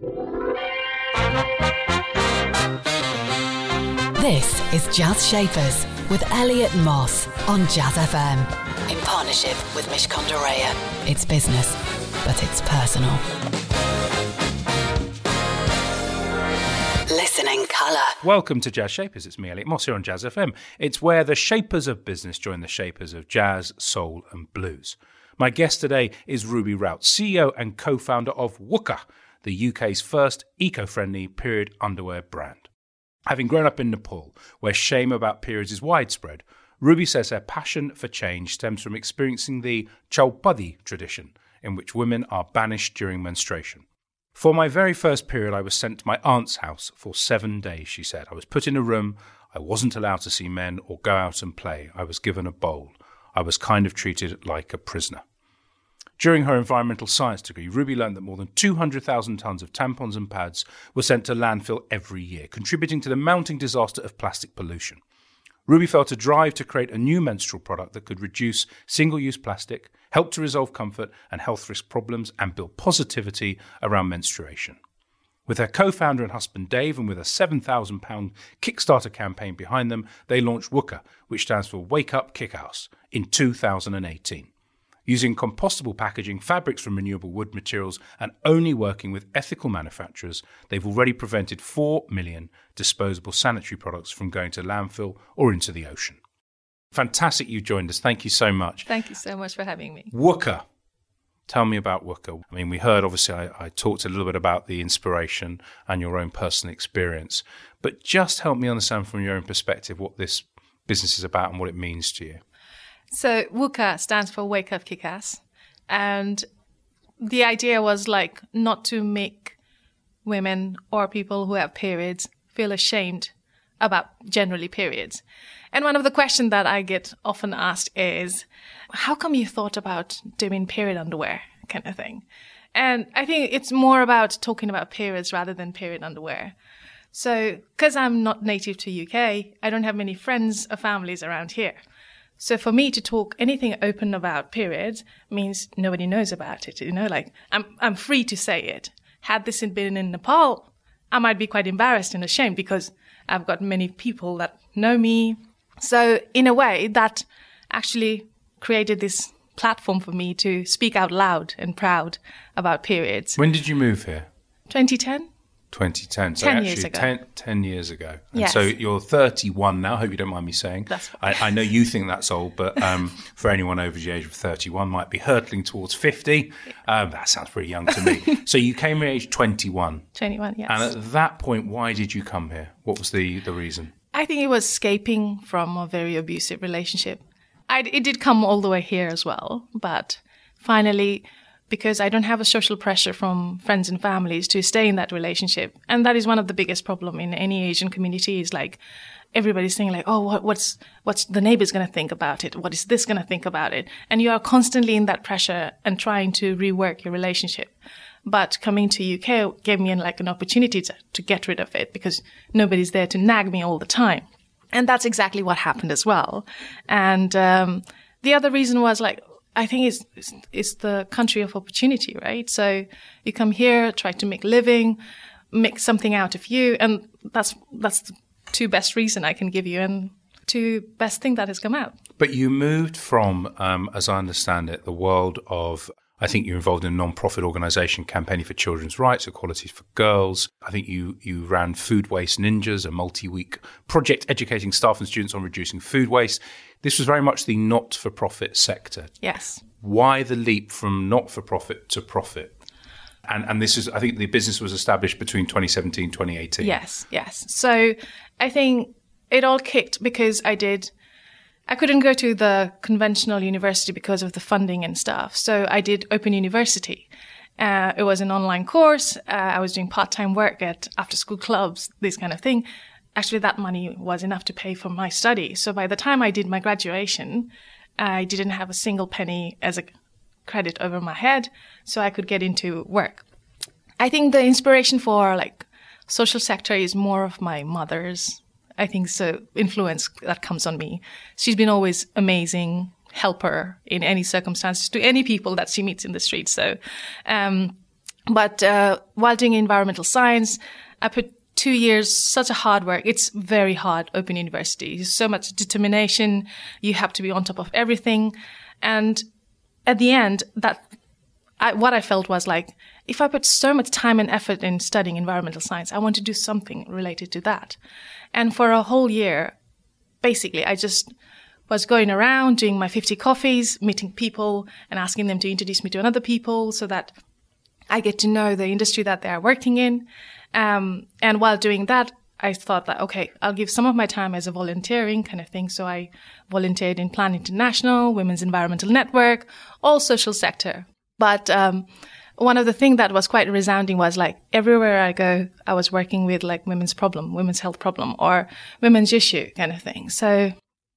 This is Jazz Shapers with Elliot Moss on Jazz FM in partnership with Mishcon de Reya. It's business, but it's personal. Listening colour. Welcome to Jazz Shapers. It's me, Elliot Moss, here on Jazz FM. It's where the shapers of business join the shapers of jazz, soul, and blues. My guest today is Ruby Raut, CEO and co founder of WUKA, the UK's first eco friendly period underwear brand. Having grown up in Nepal, where shame about periods is widespread, Ruby says her passion for change stems from experiencing the Chaupadi tradition, in which women are banished during menstruation. For my very first period, I was sent to my aunt's house for seven days, she said. I was put in a room. I wasn't allowed to see men or go out and play. I was given a bowl. I was kind of treated like a prisoner. During her environmental science degree, Ruby learned that more than 200,000 tonnes of tampons and pads were sent to landfill every year, contributing to the mounting disaster of plastic pollution. Ruby felt a drive to create a new menstrual product that could reduce single use plastic, help to resolve comfort and health risk problems, and build positivity around menstruation. With her co founder and husband Dave, and with a £7,000 Kickstarter campaign behind them, they launched WUKA, which stands for Wake Up Kick-Ass, in 2018. Using compostable packaging, fabrics from renewable wood materials, and only working with ethical manufacturers, they've already prevented 4 million disposable sanitary products from going to landfill or into the ocean. Fantastic you joined us. Thank you so much. Thank you so much for having me. WUKA. Tell me about WUKA. I mean, we heard, obviously, I, I, talked a little bit about the inspiration and your own personal experience, but just help me understand from your own perspective what this business is about and what it means to you. So WUKA stands for Wake Up Kick-Ass. And the idea was like not to make women or people who have periods feel ashamed about generally periods. And one of the questions that I get often asked is, how come you thought about doing period underwear kind of thing? And I think it's more about talking about periods rather than period underwear. So, because I'm not native to UK, I don't have many friends or families around here. So for me to talk anything open about periods means nobody knows about it. You know, like I'm, I'm free to say it. Had this been in Nepal, I might be quite embarrassed and ashamed because I've got many people that know me. So in a way that actually created this platform for me to speak out loud and proud about periods. When did you move here? 2010. 2010. So 10 actually, years ago. 10, 10 years ago. And yes. so you're 31 now. I hope you don't mind me saying. That's I, I know you think that's old, but um, for anyone over the age of 31, might be hurtling towards 50. Um, that sounds pretty young to me. so you came here at age 21. 21, yes. And at that point, why did you come here? What was the, the reason? I think it was escaping from a very abusive relationship. I, it did come all the way here as well, but finally because I don't have a social pressure from friends and families to stay in that relationship. And that is one of the biggest problem in any Asian community is like everybody's saying like, oh, what, what's, what's the neighbor's going to think about it? What is this going to think about it? And you are constantly in that pressure and trying to rework your relationship. But coming to UK gave me like an opportunity to, to get rid of it because nobody's there to nag me all the time. And that's exactly what happened as well. And, um, the other reason was like, I think it's, it's, it's the country of opportunity, right? So you come here, try to make living, make something out of you, and that's that's the two best reason I can give you, and two best thing that has come out. But you moved from, um, as I understand it, the world of I think you're involved in a non-profit organisation campaigning for children's rights, equality for girls. I think you you ran Food Waste Ninjas, a multi-week project educating staff and students on reducing food waste. This was very much the not-for-profit sector. Yes. Why the leap from not-for-profit to profit? And and this is I think the business was established between 2017 2018. Yes, yes. So I think it all kicked because I did I couldn't go to the conventional university because of the funding and stuff. So I did Open University. Uh, it was an online course. Uh, I was doing part-time work at after-school clubs, this kind of thing. Actually, that money was enough to pay for my study. So by the time I did my graduation, I didn't have a single penny as a credit over my head, so I could get into work. I think the inspiration for like social sector is more of my mother's I think so influence that comes on me. She's been always amazing helper in any circumstances to any people that she meets in the street. So, um, But uh, while doing environmental science, I put two years, such a hard work. It's very hard, Open University. So much determination. You have to be on top of everything. And at the end, that, I, what I felt was like, if I put so much time and effort in studying environmental science, I want to do something related to that. And for a whole year, basically, I just was going around doing my 50 coffees, meeting people and asking them to introduce me to another people so that I get to know the industry that they are working in. Um, and while doing that, I thought that, okay, I'll give some of my time as a volunteering kind of thing. So I volunteered in Plan International, Women's Environmental Network, all social sector. But, um, one of the things that was quite resounding was like everywhere I go, I was working with like women's problem, women's health problem or women's issue kind of thing. So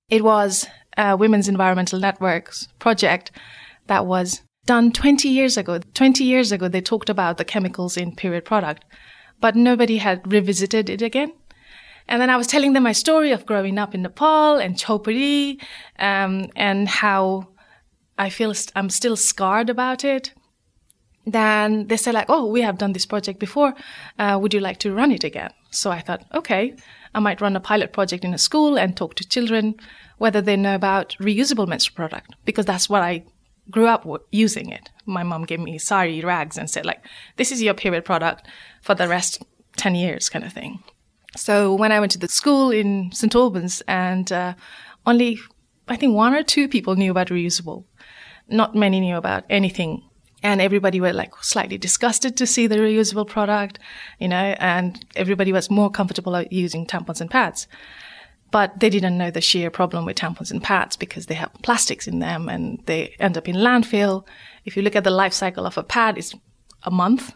it was a Women's Environmental Networks project that was done 20 years ago. 20 years ago, they talked about the chemicals in period product, but nobody had revisited it again. And then I was telling them my story of growing up in Nepal and Chaupadi, um, and how I feel i I'm still scarred about it. Then they said like, "Oh, we have done this project before. Uh, would you like to run it again?" So I thought, okay, I might run a pilot project in a school and talk to children whether they know about reusable menstrual product because that's what I grew up using it. My mom gave me sari rags and said like, this is your period product for the rest 10 years kind of thing. So when I went to the school in St. Albans and uh, only, I think one or two people knew about reusable. Not many knew about anything. And everybody were like slightly disgusted to see the reusable product, you know, and everybody was more comfortable using tampons and pads but they didn't know the sheer problem with tampons and pads because they have plastics in them and they end up in landfill. If you look at the life cycle of a pad, it's a month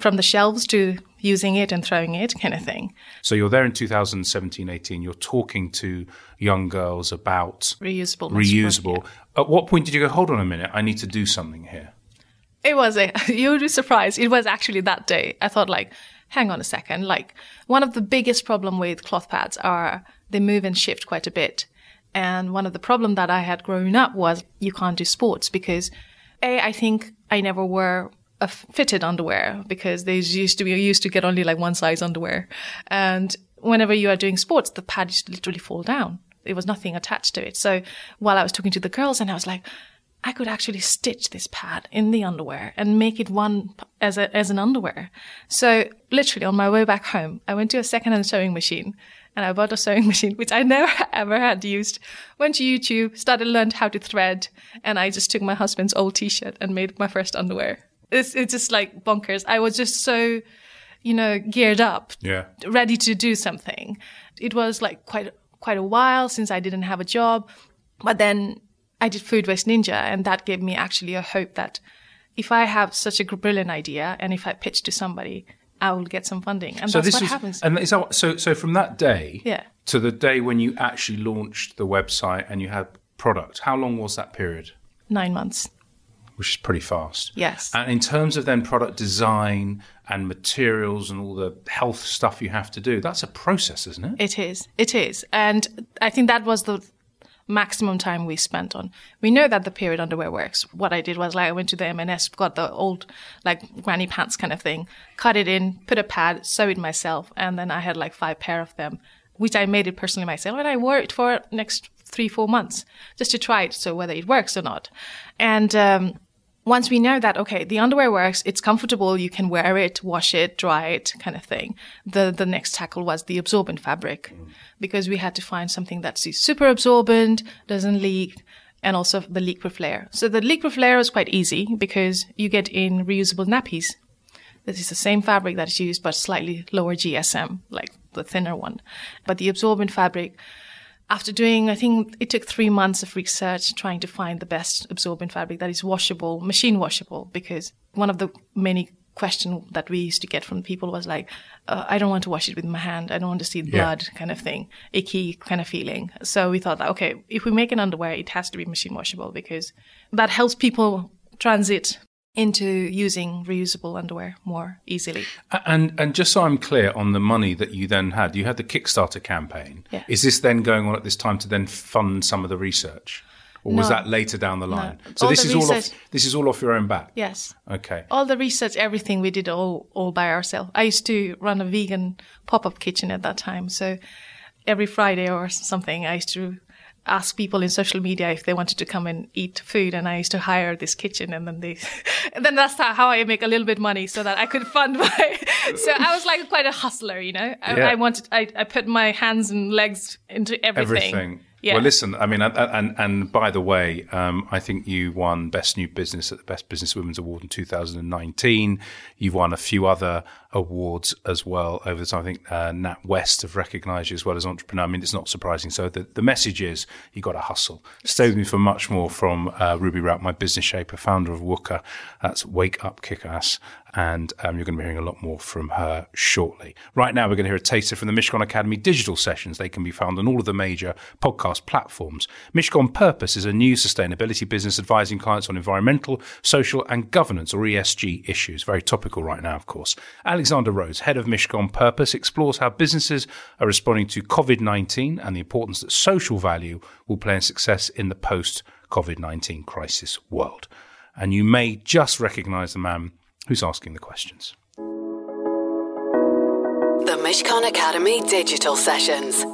from the shelves to using it and throwing it kind of thing. So you're there in 2017, 18. You're talking to young girls about reusable. Reusable. Yeah. At what point did you go, hold on a minute, I need to do something here? It was a, you would be surprised. It was actually that day. I thought like, hang on a second. Like one of the biggest problem with cloth pads are they move and shift quite a bit. And one of the problem that I had growing up was you can't do sports because a I think I never wore a fitted underwear because they used to be used to get only like one size underwear, and whenever you are doing sports, the pad used to literally fall down. There was nothing attached to it. So while I was talking to the girls, and I was like, I could actually stitch this pad in the underwear and make it one as a, as an underwear. So literally on my way back home, I went to a secondhand sewing machine and I bought a sewing machine, which I never ever had used. Went to YouTube, started learned how to thread, and I just took my husband's old t-shirt and made my first underwear. It's it's just like bonkers. I was just so, you know, geared up, yeah, ready to do something. It was like quite quite a while since I didn't have a job, but then I did Food Waste Ninja, and that gave me actually a hope that if I have such a brilliant idea and if I pitch to somebody, I will get some funding, and so that's what was, happens. And is that, so, so from that day, yeah. to the day when you actually launched the website and you had product, how long was that period? Nine months, which is pretty fast. Yes. And in terms of then product design and materials and all the health stuff you have to do, that's a process, isn't it? It is. It is, and I think that was the maximum time we spent on. We know that the period underwear works. What I did was like I went to the M&S, got the old like granny pants kind of thing, cut it in, put a pad, sew it myself, and then I had like five pair of them, which I made it personally myself, and I wore it for next three four months just to try it, so whether it works or not, and. Um, once we know that okay the underwear works it's comfortable you can wear it wash it dry it kind of thing the the next tackle was the absorbent fabric. Mm. because we had to find something that's super absorbent doesn't leak and also the leak proof layer. So the leak proof layer is quite easy because you get in reusable nappies. This is the same fabric that is used but slightly lower gsm like the thinner one. But the absorbent fabric after doing, I think it took three months of research trying to find the best absorbent fabric that is washable, machine washable, because one of the many questions that we used to get from people was like, uh, I don't want to wash it with my hand. I don't want to see blood yeah. kind of thing, icky kind of feeling. So we thought that, okay, if we make an underwear, it has to be machine washable because that helps people transit into using reusable underwear more easily. And and just so I'm clear on the money that you then had, you had the Kickstarter campaign. Yeah. Is this then going on at this time to then fund some of the research? or was that later down the line? No. So All this is all off. This is all off your own back. Yes. Okay. All the research, everything we did all all by ourselves. I used to run a vegan pop up kitchen at that time, so every Friday or something, I used to ask people in social media if they wanted to come and eat food, and I used to hire this kitchen, and then they, and then that's how how I make a little bit money so that I could fund my. so I was like quite a hustler, you know. I, Yeah. I wanted, I, I put my hands and legs into everything. Everything. Yeah. Well, listen. I mean, and and, and by the way, um, I think you won Best New Business at the Best Business Women's Award in 2019. You've won a few other awards as well over the time. I think uh, Nat West have recognised you as well as entrepreneur. I mean, it's not surprising. So the, the message is you got to hustle. Stay with me for much more from uh, Ruby Raut, my business shaper, founder of WUKA. That's Wake Up Kickass. And um, you're going to be hearing a lot more from her shortly. Right now, we're going to hear a taster from the Mishcon Academy digital sessions. They can be found on all of the major podcast platforms. Mishcon Purpose is a new sustainability business advising clients on environmental, social, and governance or ESG issues. Very topical right now, of course. Alexander Rhodes, head of Mishcon Purpose, explores how businesses are responding to COVID 19 and the importance that social value will play in success in the post COVID 19 crisis world. And you may just recognize the man who's asking the questions. The Mishcon Academy digital sessions.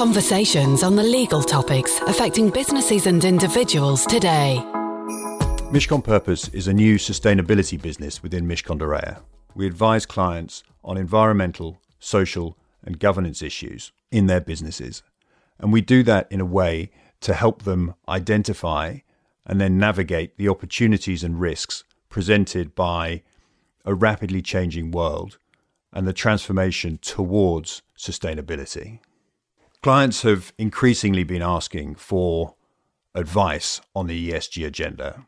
Conversations on the legal topics affecting businesses and individuals today. Mishcon Purpose is a new sustainability business within Mishcon de Reya. We advise clients on environmental, social, and governance issues in their businesses. And we do that in a way to help them identify and then navigate the opportunities and risks presented by a rapidly changing world and the transformation towards sustainability. Clients have increasingly been asking for advice on the ESG agenda.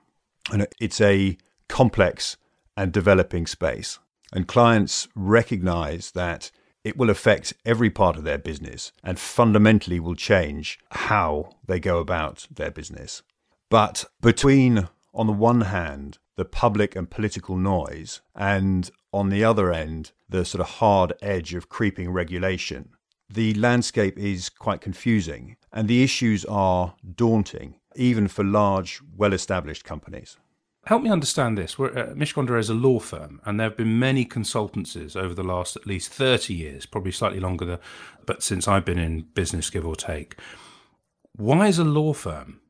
And it's a complex and developing space. And clients recognize that it will affect every part of their business and fundamentally will change how they go about their business. But between, on the one hand, the public and political noise, and on the other end, the sort of hard edge of creeping regulation, the landscape is quite confusing and the issues are daunting, even for large, well established companies. Help me understand this. We're, uh, Mishcon is a law firm, and there have been many consultancies over the last at least 30 years, probably slightly longer, than, but since I've been in business, give or take. Why is a law firm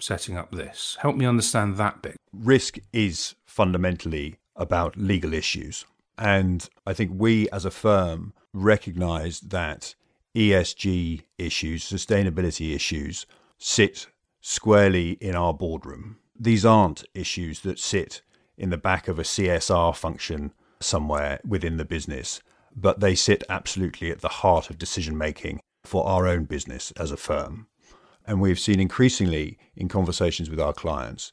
setting up this? Help me understand that bit. Risk is fundamentally about legal issues. And I think we as a firm recognize that ESG issues, sustainability issues, sit squarely in our boardroom. These aren't issues that sit in the back of a CSR function somewhere within the business, but they sit absolutely at the heart of decision making for our own business as a firm. And we've seen increasingly in conversations with our clients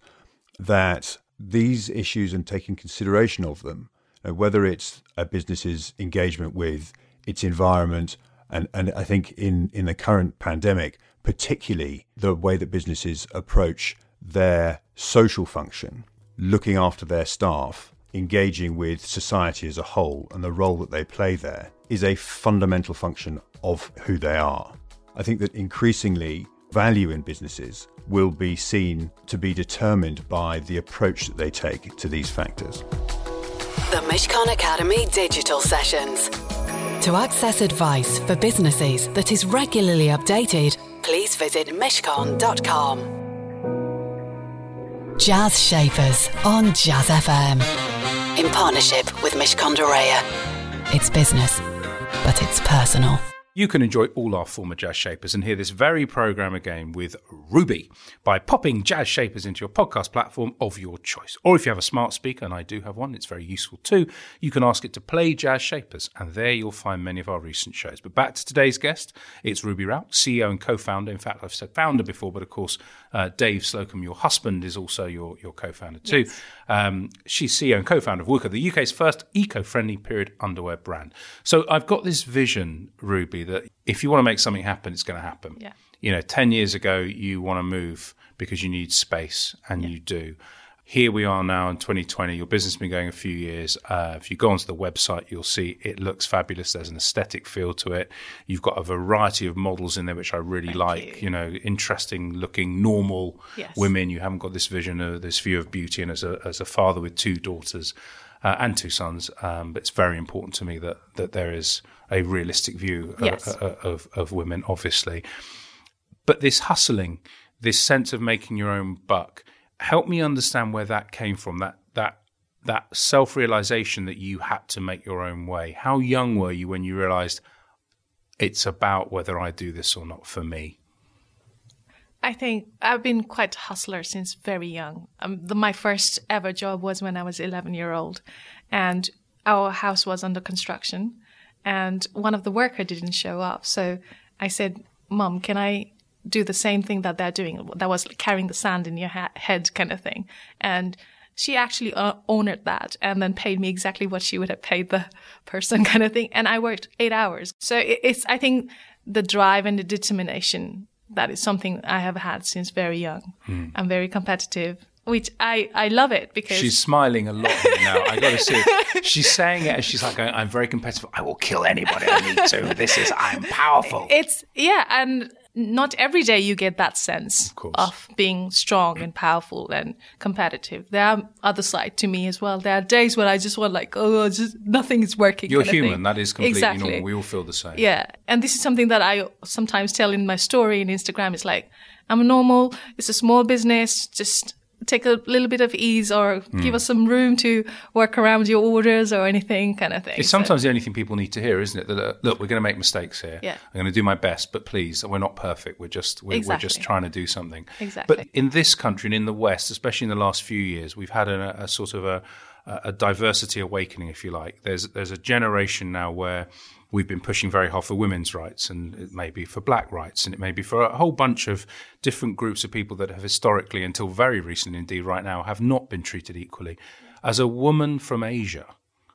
that these issues and taking consideration of them, whether it's a business's engagement with its environment, and, and I think in, in the current pandemic, particularly the way that businesses approach their social function, looking after their staff, engaging with society as a whole, and the role that they play there is a fundamental function of who they are. I think that increasingly value in businesses will be seen to be determined by the approach that they take to these factors. The Mishcon Academy digital sessions. To access advice for businesses that is regularly updated, please visit mishcon.com. Jazz Shapers on Jazz FM. In partnership with Mishcon de It's business, but it's personal. You can enjoy all our former Jazz Shapers and hear this very program again with Ruby by popping Jazz Shapers into your podcast platform of your choice. Or if you have a smart speaker, and I do have one, it's very useful too, you can ask it to play Jazz Shapers, and there you'll find many of our recent shows. But back to today's guest, it's Ruby Raut, CEO and co founder. In fact, I've said founder before, but of course, uh, Dave Slocum, your husband, is also your, your co founder too. Um, she's CEO and co founder of WUKA, the UK's first eco friendly period underwear brand. So I've got this vision, Ruby, that if you want to make something happen, it's going to happen. Yeah. You know, 10 years ago, you want to move because you need space, and you do. here we are now in 2020. Your business has been going a few years. Uh, if you go onto the website, you'll see it looks fabulous. There's an aesthetic feel to it. You've got a variety of models in there, which I really Thank like. you. You. know, interesting looking, normal Yes. women. You haven't got this vision of this view of beauty. And as a as a father with two daughters uh, and two sons, um, it's very important to me that that there is a realistic view Yes. uh, of of women, obviously but this hustling, this sense of making your own buck, help me understand where that came from. That that that self realization that you had to make your own way. How young were you when you realized it's about whether I do this or not for me? I think I've been quite a hustler since very young. Um, the, my first ever job was when I was 11 year old, and our house was under construction, and one of the worker didn't show up. So I said, "Mom, can I do the same thing that they're doing? That was carrying the sand in your ha- head, kind of thing." And she actually uh, honored that and then paid me exactly what she would have paid the person, kind of thing. And I worked eight hours. So it, it's, I think, the drive and the determination that is something I have had since very young. Hmm. I'm very competitive, which I, I love it because She's smiling a lot now. I got to see. She's saying it as she's like, "I'm very competitive. I will kill anybody I need to. This is I'm powerful." it's yeah, and not every day you get that sense course. of being strong and powerful and competitive. There are other side to me as well. There are days when I just want like, oh, just nothing is working. You're human. That is completely exactly. normal. We all feel the same. Yeah. And this is something that I sometimes tell in my story in Instagram. It's like, I'm normal. It's a small business. Just take a little bit of ease or Hmm. give us some room to work around your orders or anything kind of thing. It's So- sometimes the only thing people need to hear, isn't it? That uh, look, we're going to make mistakes here. Yeah. I'm going to do my best, but please, we're not perfect. We're just we're, we're just trying to do something. Exactly. But in this country and in the West, especially in the last few years, we've had a, a sort of a, a diversity awakening, if you like. There's there's a generation now where we've been pushing very hard for women's rights, and it may be for black rights, and it may be for a whole bunch of different groups of people that have historically, until very recently, indeed right now, have not been treated equally. As a woman from Asia,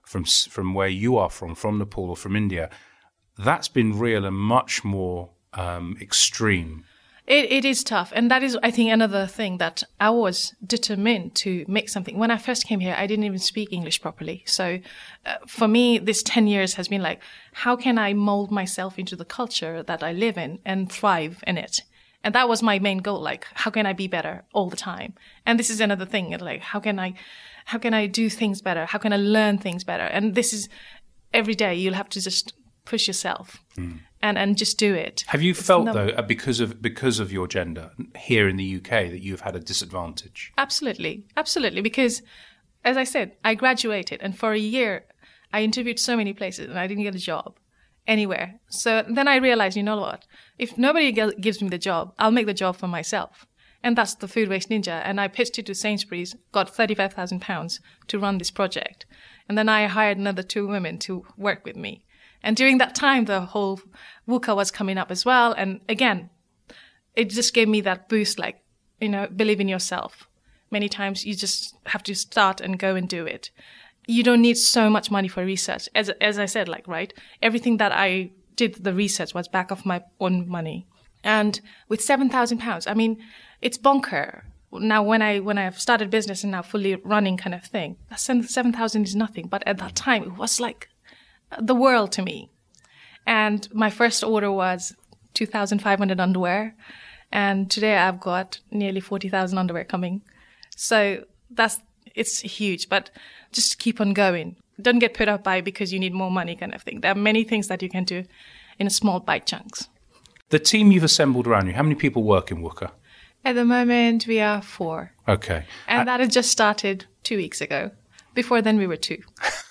from from where you are from, from Nepal or from India, that's been real and much more um, extreme. It, it is tough. And that is, I think, another thing that I was determined to make something. When I first came here, I didn't even speak English properly. So uh, for me, this 10 years has been like, how can I mold myself into the culture that I live in and thrive in it? And that was my main goal. Like, how can I be better all the time? And this is another thing. Like, how can I, how can I do things better? How can I learn things better? And this is every day you'll have to just push yourself and, and just do it. Have you It's felt no- though, uh, because of because of your gender here in the UK, that you've had a disadvantage? Absolutely. Absolutely. Because, as I said, I graduated and for a year I interviewed so many places and I didn't get a job anywhere. So then I realized, you know what? If nobody gives me the job, I'll make the job for myself. And that's the Food Waste Ninja. And I pitched it to Sainsbury's, got £35,000 to run this project. And then I hired another two women to work with me. And during that time, the whole WUKA was coming up as well. And again, it just gave me that boost like you know believe in yourself. Many times you just have to start and go and do it. You don't need so much money for research. As as i said like right everything that i did the research was back of my own money. And with 7000 pounds i mean it's bonker. Now when i when i've started business and now fully running kind of thing that 7000 is nothing. But at that time it was like the world to me and my first order was 2,500 underwear. And today I've got nearly 40,000 underwear coming. So that's, it's huge, but just keep on going. Don't get put up by because you need more money kind of thing. There are many things that you can do in small bite chunks. The team you've assembled around you, how many people work in WUKA? At the moment, we are four. Okay. And that had just started two weeks ago. Before then, we were two.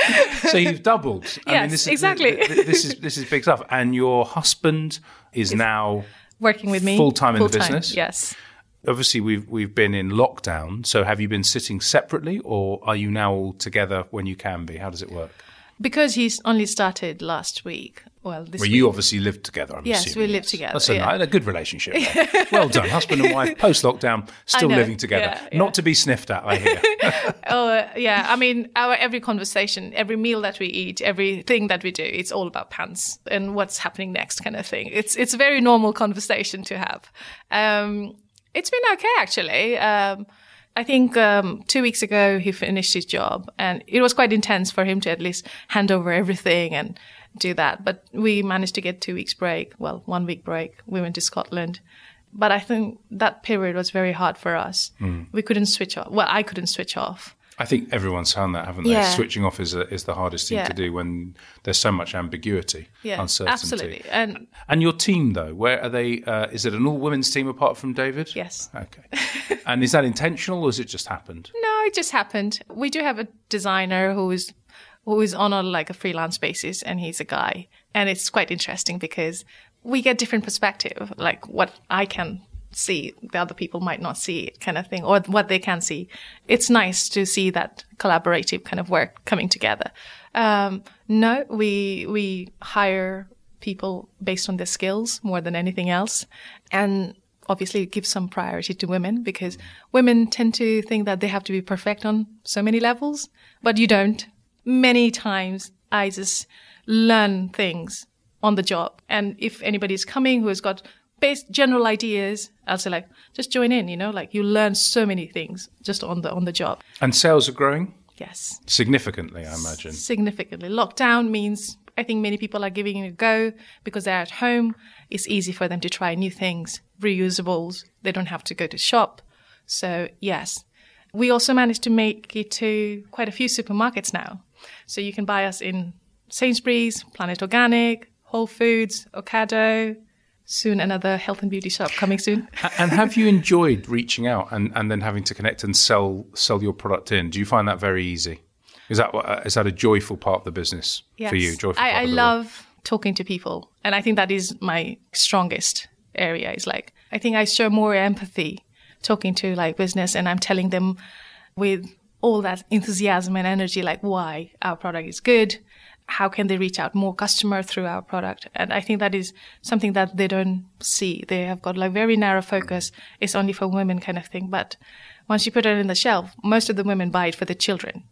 so you've doubled. I Yes, this is, exactly. th- th- This is this is big stuff. And your husband is now Working with me. Full-time in the business? Yes. obviously we've we've been in lockdown. So have you been sitting separately, or are you now all together when you can be? How does it work? Because he's only started last week. Well, this Well, week. you obviously lived together. I'm Yes, assuming, we live together, That's a, yeah. ni- a good relationship. well done, husband and wife, post lockdown, still know, living together. yeah, yeah. Not to be sniffed at, I hear. Oh uh, yeah, I mean, our every conversation, every meal that we eat, everything that we do, it's all about pants and what's happening next, kind of thing. It's it's a very normal conversation to have. Um, it's been okay actually. Um, I think um, two weeks ago he finished his job, and it was quite intense for him to at least hand over everything and do that. But we managed to get two weeks break. Well, one week break. We went to Scotland. But I think that period was very hard for us. Hmm. We couldn't switch off. Well, I couldn't switch off. I think everyone's found that, haven't they? Yeah. Switching off is, a, is the hardest thing Yeah. to do when there's so much ambiguity, Yeah, uncertainty. absolutely. And And your team, though, where are they? Uh, is it an all women's team apart from David? yes, Okay. and is that intentional or has it just happened? no, it just happened. We do have a designer who is who is on a like a freelance basis, and he's a guy, and it's quite interesting because we get different perspective, like what I can see the other people might not see it kind of thing or what they can see. It's nice to see that collaborative kind of work coming together. Um, no we we hire people based on their skills more than anything else. And obviously give some priority to women because women tend to think that they have to be perfect on so many levels. But you don't. Many times i just learn things on the job. And if anybody's coming who has got base general ideas i'll say like just join in you know like you learn so many things just on the on the job And sales are growing yes significantly, I imagine. significantly. Lockdown means I think many people are giving it a go because they're at home. It's easy for them to try new things, reusables. They don't have to go to shop. So yes, we also managed to make it to quite a few supermarkets now. So you can buy us in Sainsbury's, Planet Organic, Whole Foods, Ocado. Soon another health and beauty shop coming soon. And have you enjoyed reaching out and, and then having to connect and sell sell your product in? Do you find that very easy? Is that what- uh, that a joyful part of the business for you? Joyful I, I love talking to people, and I think that is my strongest area. Is like I think I show more empathy talking to like business, and I'm telling them with all that enthusiasm and energy, like why our product is good, how can they reach out more customer through our product, and I think that is something that they don't see. They have got like very narrow focus. It's only for women kind of thing, but once you put it in the shelf, most of the women buy it for the children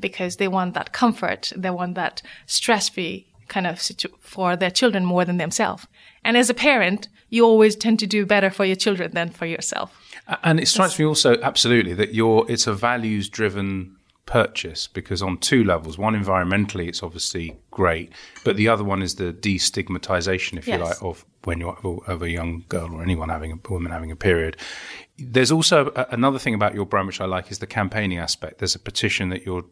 because they want that comfort, they want that stress-free kind of situ- for their children more than themselves. And as a parent, you always tend to do better for your children than for yourself. And it strikes me also absolutely that you're it's a values driven purchase because on two levels, one environmentally it's obviously great, but the other one is the destigmatization, if you like, of when you're of a, young girl or anyone having a woman having a period. There's also a, another thing about your brand which I like is the campaigning aspect. There's a petition that you're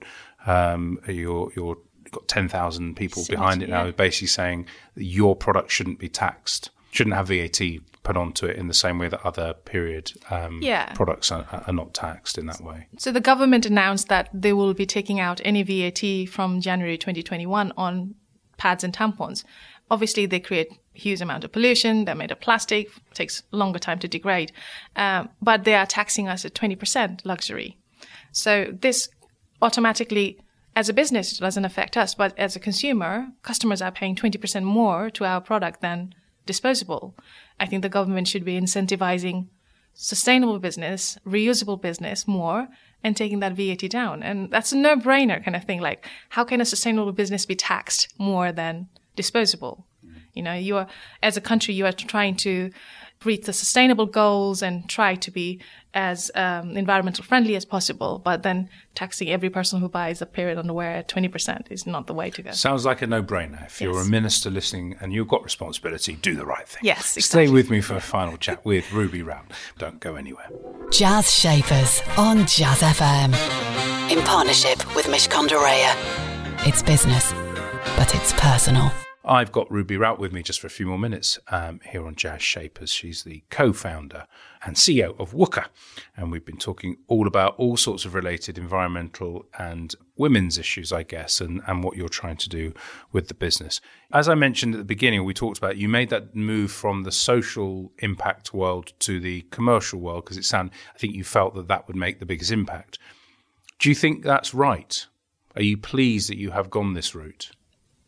um, you're you're got ten thousand people behind it now, yeah. basically saying that your product shouldn't be taxed, shouldn't have VAT put onto it in the same way that other period um, Yeah. products are, are not taxed in that way. So the government announced that they will be taking out any VAT from January 2021 on pads and tampons. Obviously, they create huge amount of pollution. They're made of plastic. Takes longer time to degrade, um, but they are taxing us at 20% luxury. So this automatically, as a business, it doesn't affect us, but as a consumer, customers are paying 20% more to our product than disposable. I think the government should be incentivizing sustainable business, reusable business more, and taking that VAT down. And that's a no-brainer kind of thing. Like, how can a sustainable business be taxed more than disposable? You know, you are, as a country, you are trying to reach the sustainable goals and try to be as um, environmental friendly as possible. But then taxing every person who buys a period underwear at 20% is not the way to go. Sounds like a no-brainer. If you're a minister listening and you've got responsibility, do the right thing. Yes, exactly. Stay with me for a final chat with Ruby Raut. Don't go anywhere. Jazz Shapers on Jazz FM. In partnership with Mishcon de It's business, but it's personal. I've got Ruby Raut with me just for a few more minutes um, here on Jazz Shapers. She's the co-founder and CEO of WUKA, and we've been talking all about all sorts of related environmental and women's issues, I guess, and, and what you're trying to do with the business. As I mentioned at the beginning, we talked about you made that move from the social impact world to the commercial world because it sounded, I think you felt that that would make the biggest impact. Do you think that's right? Are you pleased that you have gone this route?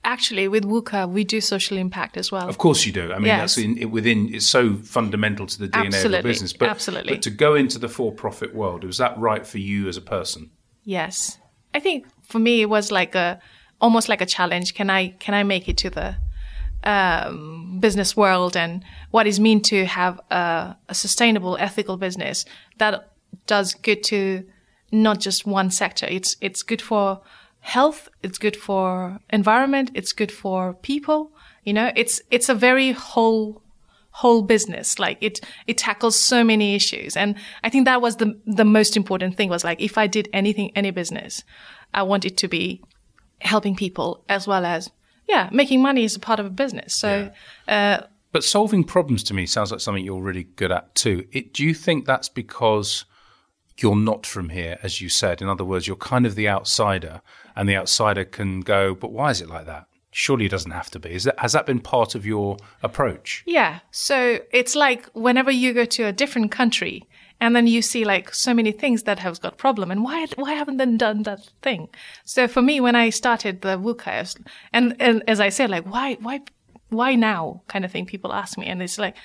Actually, with WUKA, we do social impact as well. Of course you do. I mean, Yes. that's in, it within. It's so fundamental to the DNA of the business. But, absolutely. But to go into the for-profit world, was that right for you as a person? Yes. I think for me it was like a almost like a challenge. Can I can I make it to the um, business world and what is mean to have a, a sustainable, ethical business that does good to not just one sector. It's it's good for health. It's good for environment. It's good for people. You know, it's it's a very whole whole business. Like it it tackles so many issues, and I think that was the the most important thing. Was like if I did anything, any business, I want it to be helping people as well as yeah, making money is a part of a business. So. Uh, But solving problems to me sounds like something you're really good at too. It, do you think that's because you're not from here, as you said? In other words, you're kind of the outsider, and the outsider can go, but why is it like that? Surely it doesn't have to be. Is that, has that been part of your approach? Yeah. So it's like whenever you go to a different country and then you see like so many things that have got problem and why why haven't they done that thing? So for me, when I started the was, and, and as I said, like why why why now kind of thing people ask me and it's like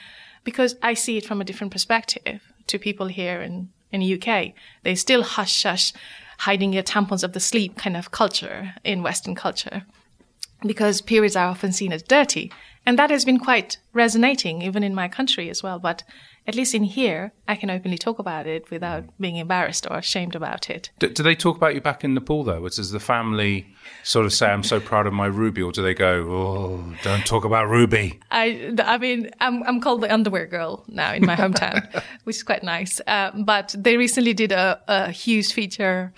because I see it from a different perspective to people here in in the UK. They still hush hush hiding your tampons of the sleep kind of culture in Western culture because periods are often seen as dirty. And that has been quite resonating even in my country as well. But at least in here, I can openly talk about it without being embarrassed or ashamed about it. Do, do they talk about you back in Nepal though? Does the family sort of say, "I'm so proud of my Ruby," or do they go, "Oh, don't talk about Ruby"? I, I mean, I'm, I'm called the underwear girl now in my hometown, which is quite nice. Uh, but they recently did a, a huge feature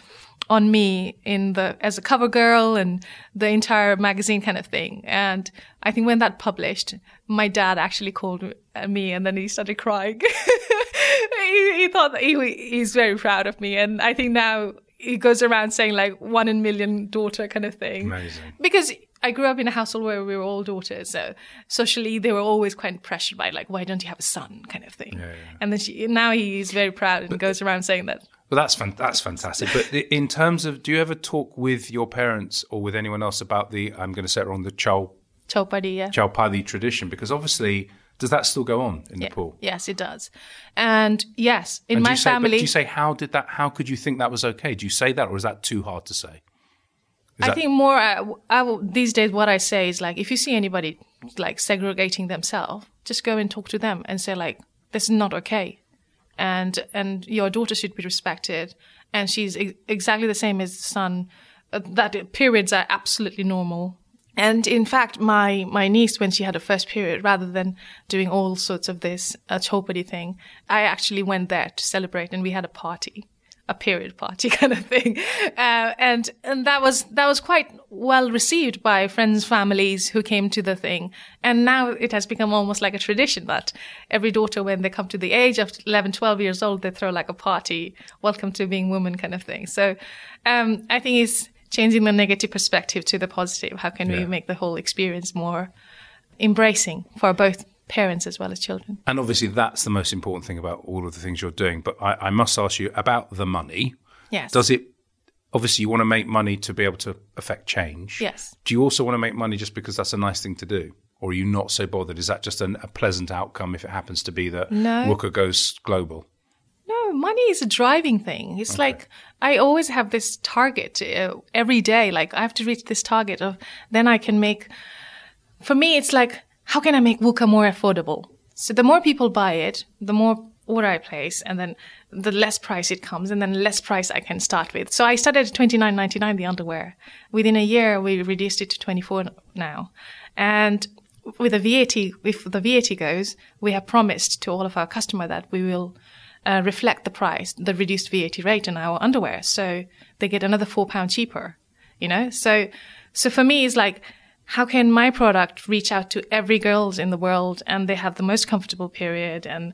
on me in the as a cover girl and the entire magazine kind of thing. And I think when that published, my dad actually called me and then he started crying. he, he, thought that he, he's very proud of me, and I think now he goes around saying like one in a million daughter kind of thing. Amazing. Because I grew up in a household where we were all daughters, so socially they were always quite pressured by like, why don't you have a son, kind of thing. Yeah, yeah. And then she, now he's very proud and goes around saying that. Well, that's fan- that's fantastic. But in terms of, do you ever talk with your parents or with anyone else about the? I'm going to say it wrong. The Chau Chowpadi, yeah. Chowpadi tradition, because obviously, does that still go on in Yeah. Nepal? Yes, it does. And yes, in And my say, family, do you say how did that? How could you think that was okay? Do you say that, or is that too hard to say? Is I that- think more uh, I will, these days what I say is like if you see anybody like segregating themselves, just go and talk to them and say like this is not okay, and and your daughter should be respected, and she's ex- exactly the same as the son. Uh, that periods are absolutely normal. And in fact, my, my niece, when she had her first period, rather than doing all sorts of this uh, thing, I actually went there to celebrate, and we had a party a period party kind of thing, uh, and and that was that was quite well received by friends, families who came to the thing, and now it has become almost like a tradition that every daughter, when they come to the age of 11, 12 years old, they throw like a party, welcome to being woman kind of thing. So, um, I think it's changing the negative perspective to the positive. How can Yeah. we make the whole experience more embracing for both parents as well as children? And obviously, that's the most important thing about all of the things you're doing. But I, I must ask you about the money. Yes. Does it? Obviously, you want to make money to be able to affect change. Yes. Do you also want to make money just because that's a nice thing to do, or are you not so bothered? Is that just an, a pleasant outcome if it happens to be that No. WUKA goes global? No, money is a driving thing. It's like I always have this target uh, every day. Like I have to reach this target of then I can make. For me, it's like how can I make WUKA more affordable? So the more people buy it, the more order I place, and then the less price it comes, and then less price I can start with. So I started at twenty nine ninety nine the underwear. Within a year, we reduced it to twenty four now, and with the VAT, if the VAT goes, we have promised to all of our customer that we will uh, reflect the price, the reduced VAT rate in our underwear. So they get another four pound cheaper, you know? So, so for me, it's like, how can my product reach out to every girls in the world and they have the most comfortable period and,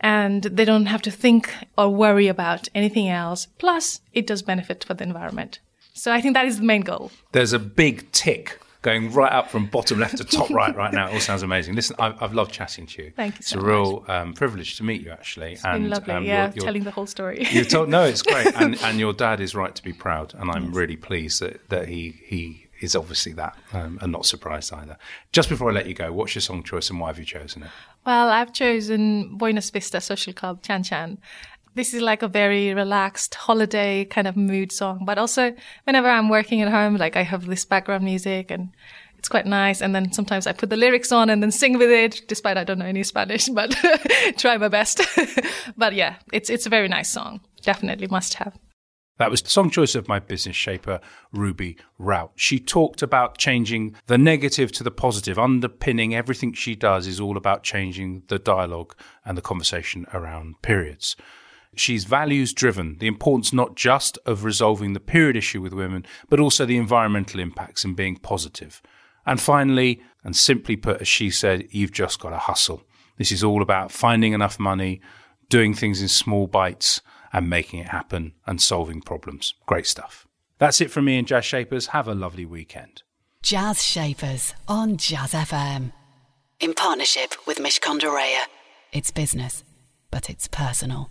and they don't have to think or worry about anything else. Plus it does benefit for the environment. So I think that is the main goal. There's a big tick going right up from bottom left to top right right now. It all sounds amazing. Listen, I've, I've loved chatting to you. Thank you It's so a real um, privilege to meet you, actually. It's been lovely. yeah, telling the whole story. You told no, it's great, and and your dad is right to be proud, and I'm really pleased that, that he he is obviously that, um, and not surprised either. Just before I let you go, what's your song choice and why have you chosen it? Well, I've chosen Buena Vista Social Club, Chan Chan. This is like a very relaxed holiday kind of mood song, but also whenever I'm working at home, like I have this background music and it's quite nice. And then sometimes I put the lyrics on and then sing with it, despite I don't know any Spanish, but try my best. but yeah, it's, it's a very nice song. definitely must have. That was the song choice of my business shaper, Ruby Raut. She talked about changing the negative to the positive. Underpinning everything she does is all about changing the dialogue and the conversation around periods. She's values driven, the importance not just of resolving the period issue with women, but also the environmental impacts and being positive. And finally, and simply put, as she said, you've just got to hustle. This is all about finding enough money, doing things in small bites and making it happen and solving problems. Great stuff. That's it from me and Jazz Shapers. Have a lovely weekend. Jazz Shapers on Jazz FM. In partnership with Mishcon de Reya. It's business, but it's personal.